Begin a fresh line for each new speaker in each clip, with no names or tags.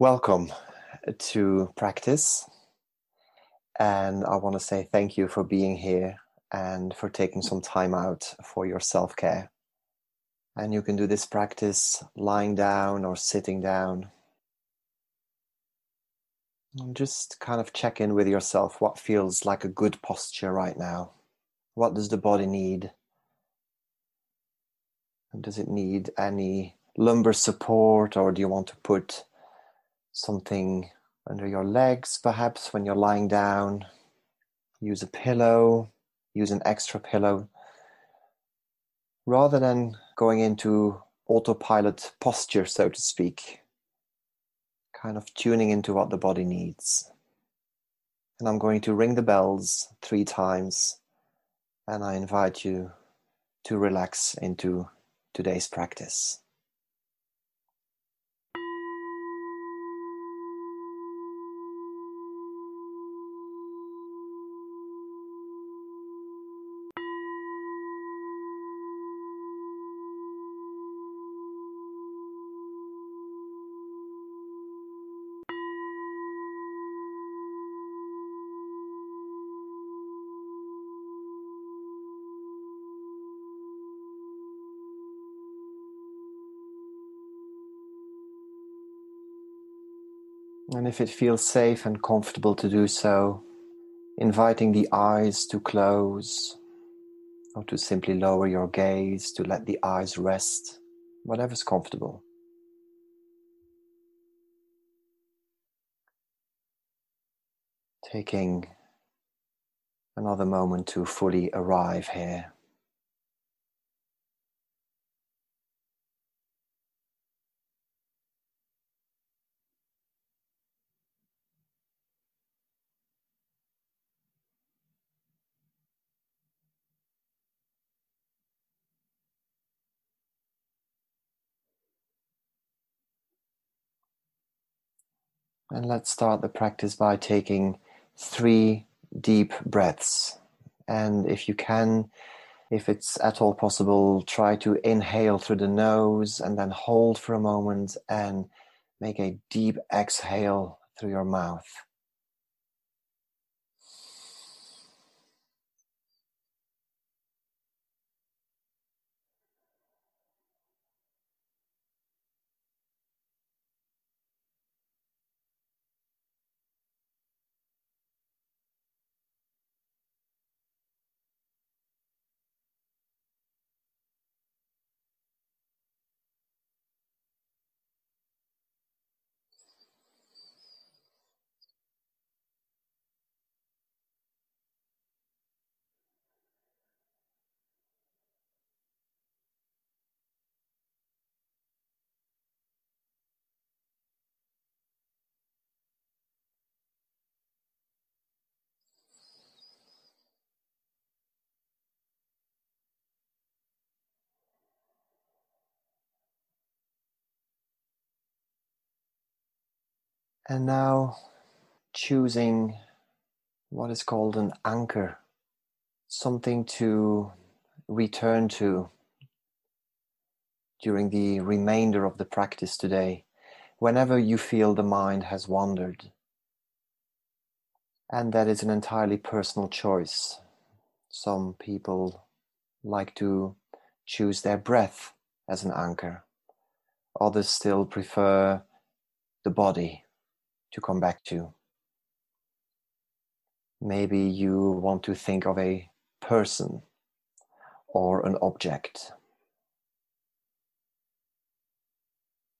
Welcome to practice. And I want to say thank you for being here and for taking some time out for your self care. And you can do this practice lying down or sitting down. And just kind of check in with yourself what feels like a good posture right now. What does the body need? Does it need any lumbar support or do you want to put something under your legs, perhaps when you're lying down. Use a pillow, use an extra pillow. Rather than going into autopilot posture, so to speak, kind of tuning into what the body needs. And I'm going to ring the bells three times, and I invite you to relax into today's practice. And if it feels safe and comfortable to do so, inviting the eyes to close or to simply lower your gaze, to let the eyes rest, whatever's comfortable. Taking another moment to fully arrive here. And let's start the practice by taking three deep breaths. And if you can, if it's at all possible, try to inhale through the nose and then hold for a moment and make a deep exhale through your mouth. And now choosing what is called an anchor, something to return to during the remainder of the practice today, whenever you feel the mind has wandered. And that is an entirely personal choice. Some people like to choose their breath as an anchor, others still prefer the body to come back to. Maybe you want to think of a person or an object.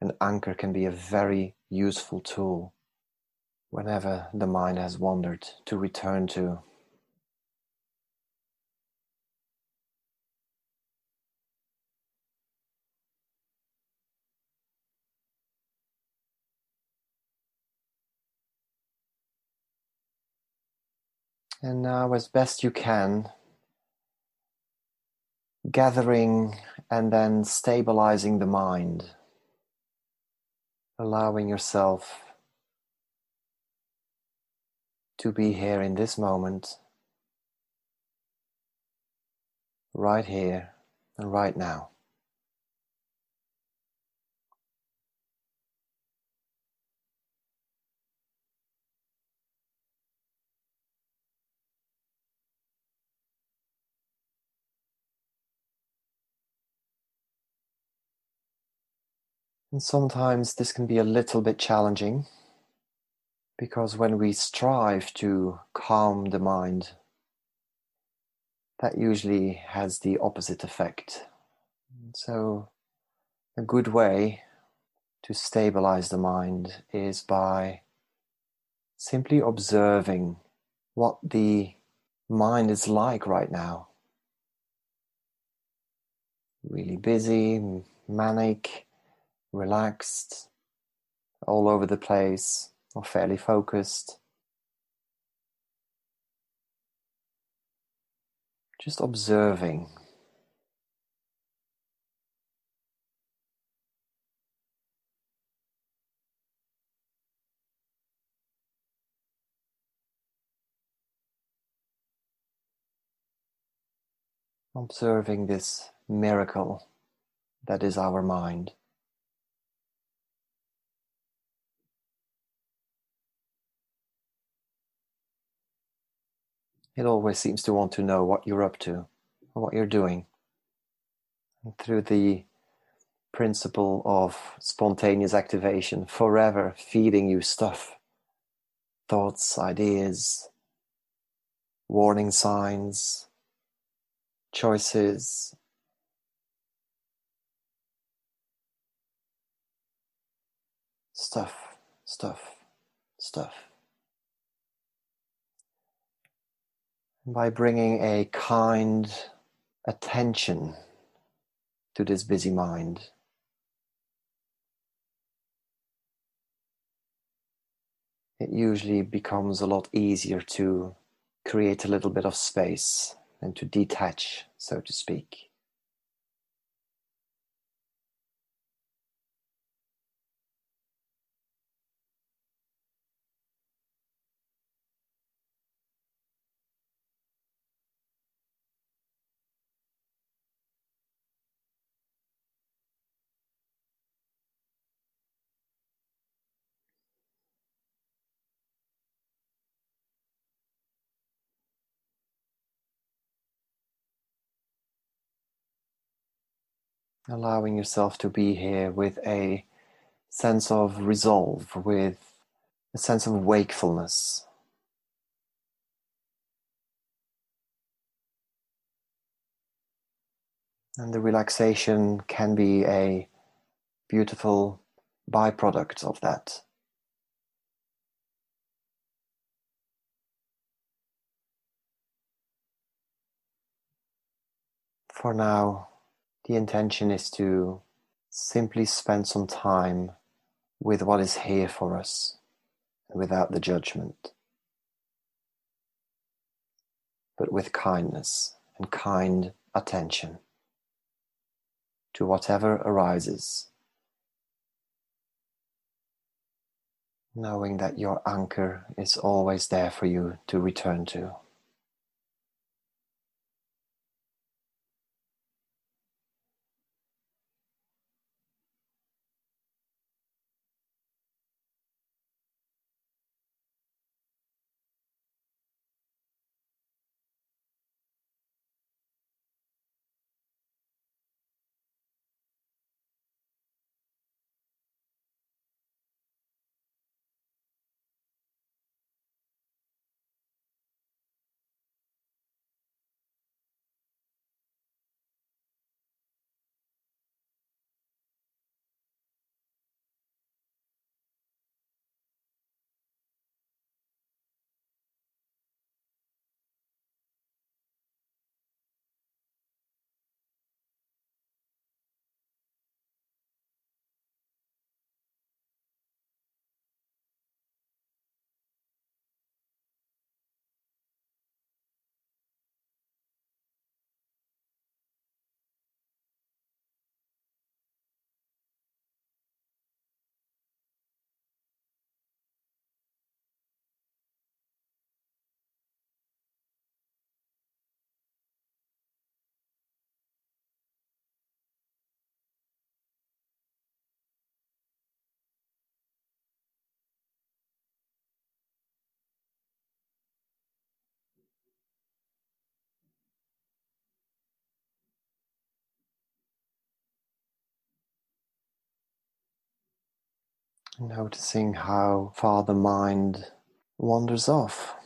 An anchor can be a very useful tool whenever the mind has wandered to return to. And now, as best you can, gathering and then stabilizing the mind, allowing yourself to be here in this moment, right here and right now. And sometimes this can be a little bit challenging because when we strive to calm the mind, that usually has the opposite effect. So, a good way to stabilize the mind is by simply observing what the mind is like right now. Really busy, manic, relaxed, all over the place, or fairly focused. Just observing. Observing this miracle that is our mind. It always seems to want to know what you're up to, or what you're doing. And through the principle of spontaneous activation, forever feeding you stuff, thoughts, ideas, warning signs, choices. Stuff, stuff, stuff. By bringing a kind attention to this busy mind. It usually becomes a lot easier to create a little bit of space and to detach, so to speak. Allowing yourself to be here with a sense of resolve, with a sense of wakefulness. And the relaxation can be a beautiful byproduct of that. For now, the intention is to simply spend some time with what is here for us without the judgment, but with kindness and kind attention to whatever arises, knowing that your anchor is always there for you to return to. Noticing how far the mind wanders off,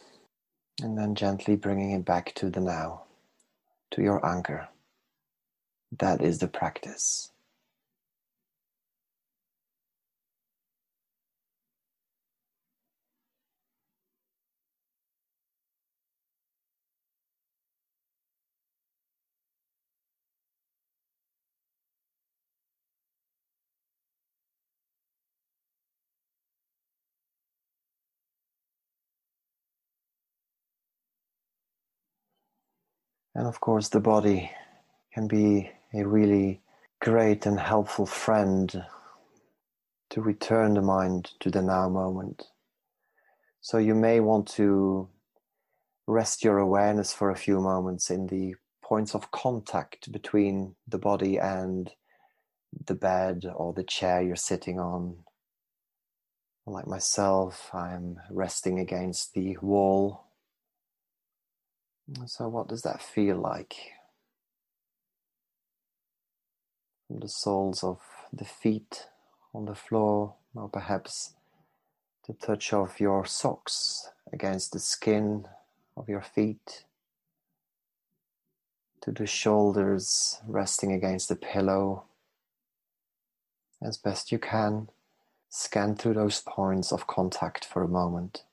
and then gently bringing it back to the now, to your anchor. That is the practice. And of course, the body can be a really great and helpful friend to return the mind to the now moment. So you may want to rest your awareness for a few moments in the points of contact between the body and the bed or the chair you're sitting on. Like myself, I'm resting against the wall so, what does that feel like? From the soles of the feet on the floor, or perhaps the touch of your socks against the skin of your feet, to the shoulders resting against the pillow. As best you can, scan through those points of contact for a moment.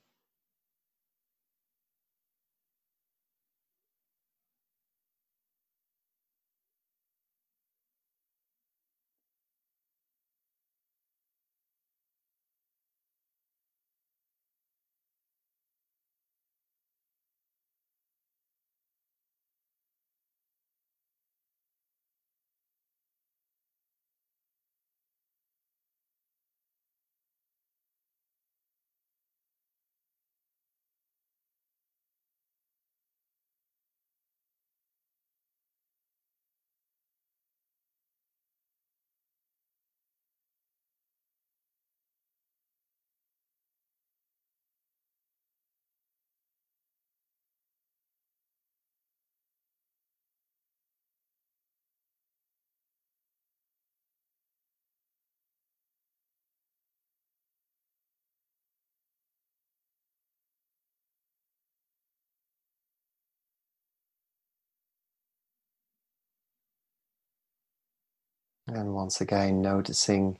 And once again, noticing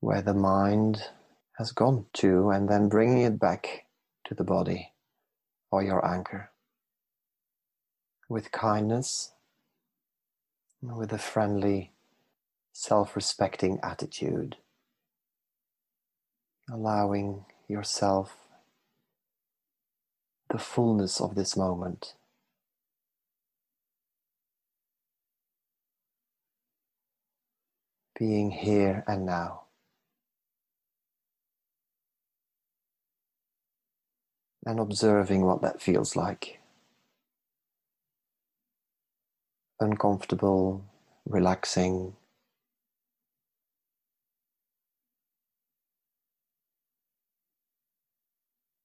where the mind has gone to, and then bringing it back to the body or your anchor with kindness, with a friendly, self respecting attitude, allowing yourself the fullness of this moment. Being here and now. And observing what that feels like. Uncomfortable, relaxing.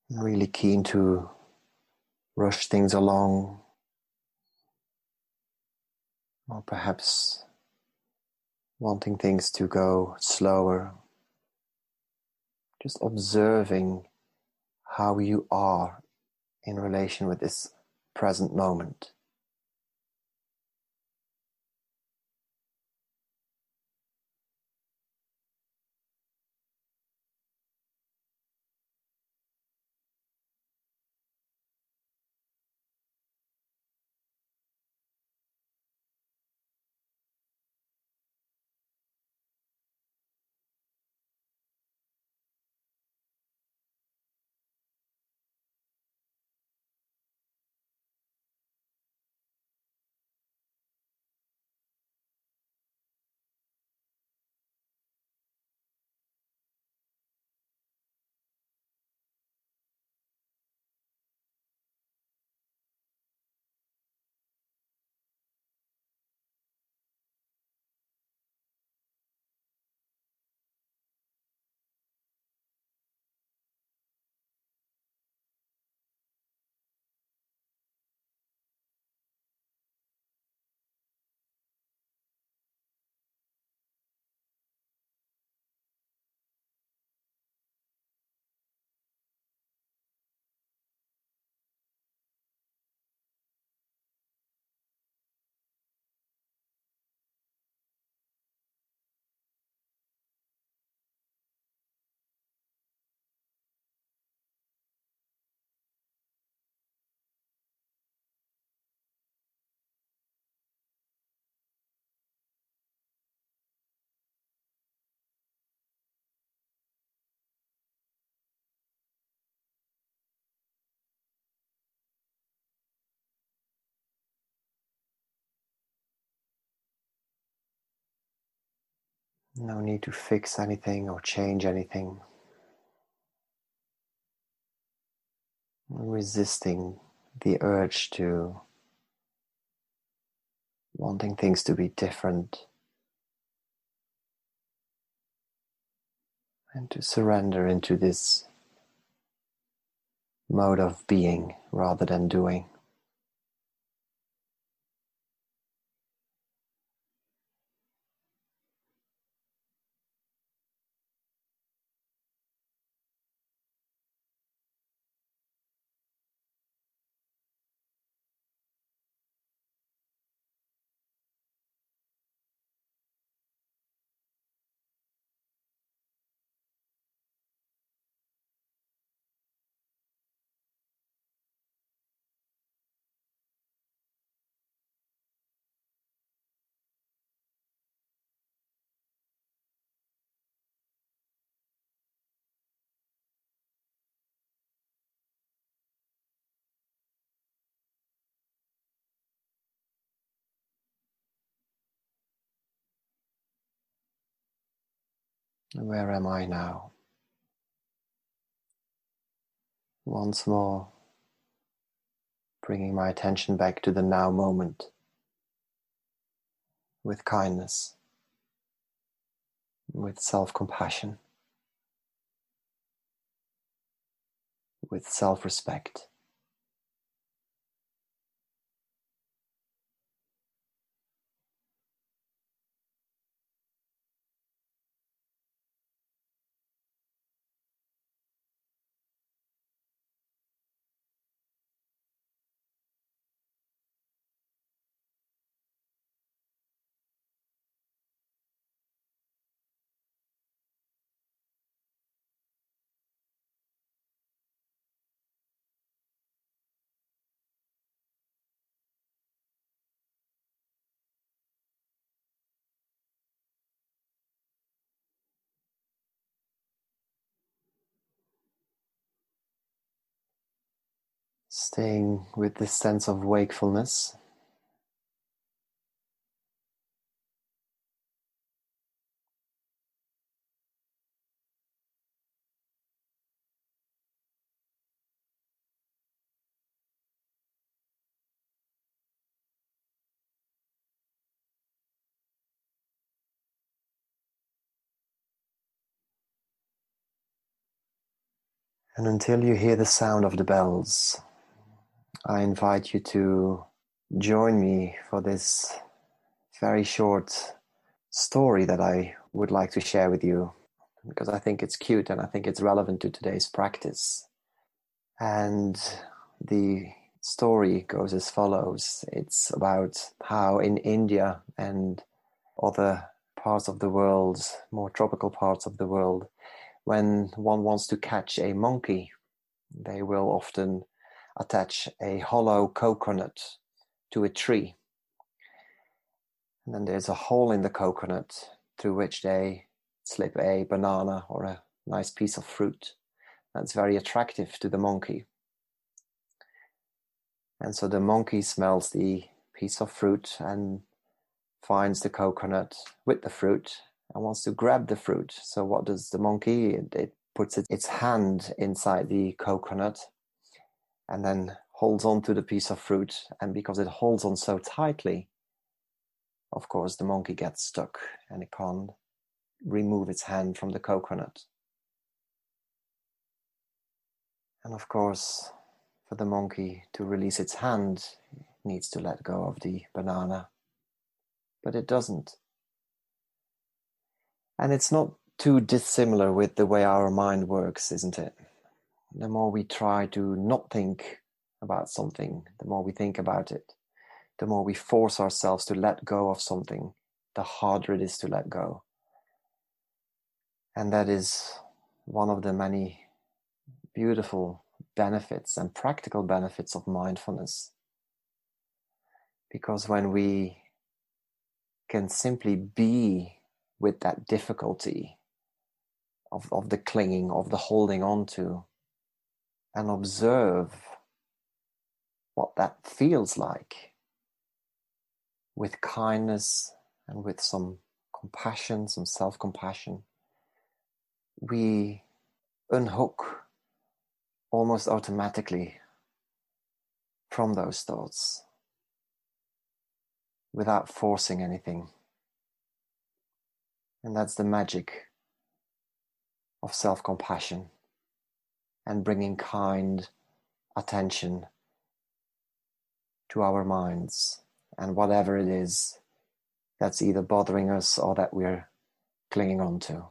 Really keen to rush things along, or perhaps wanting things to go slower, just observing how you are in relation with this present moment. No need to fix anything or change anything. Resisting the urge to wanting things to be different and to surrender into this mode of being rather than doing. Where am I now? Once more, bringing my attention back to the now moment with kindness, with self compassion, with self respect. Staying with this sense of wakefulness. And until you hear the sound of the bells, I invite you to join me for this very short story that I would like to share with you because I think it's cute and I think it's relevant to today's practice. And the story goes as follows it's about how in India and other parts of the world, more tropical parts of the world, when one wants to catch a monkey, they will often attach a hollow coconut to a tree. And then there's a hole in the coconut through which they slip a banana or a nice piece of fruit. That's very attractive to the monkey. And so the monkey smells the piece of fruit and finds the coconut with the fruit and wants to grab the fruit. So what does the monkey? It, puts its hand inside the coconut and then holds on to the piece of fruit. And because it holds on so tightly, of course, the monkey gets stuck and it can't remove its hand from the coconut. And of course, for the monkey to release its hand, it needs to let go of the banana. But it doesn't. And it's not too dissimilar with the way our mind works, isn't it? The more we try to not think about something, the more we think about it, the more we force ourselves to let go of something, the harder it is to let go. And that is one of the many beautiful benefits and practical benefits of mindfulness. Because when we can simply be with that difficulty of, of the clinging, of the holding on to, and observe what that feels like with kindness and with some compassion, some self compassion, we unhook almost automatically from those thoughts without forcing anything. And that's the magic of self compassion and bringing kind attention to our minds and whatever it is that's either bothering us or that we're clinging on to.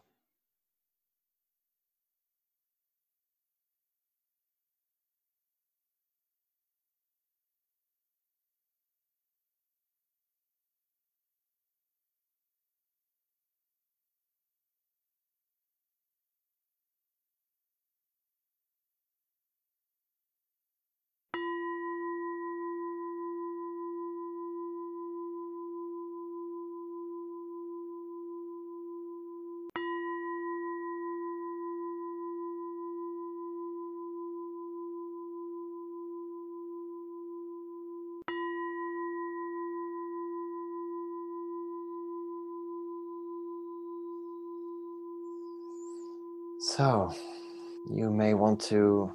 So, you may want to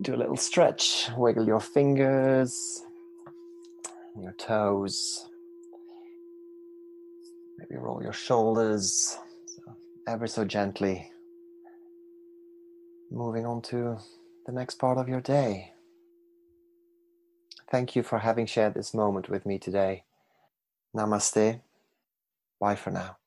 do a little stretch, wiggle your fingers, your toes, maybe roll your shoulders, so ever so gently. Moving on to the next part of your day. Thank you for having shared this moment with me today. Namaste. Bye for now.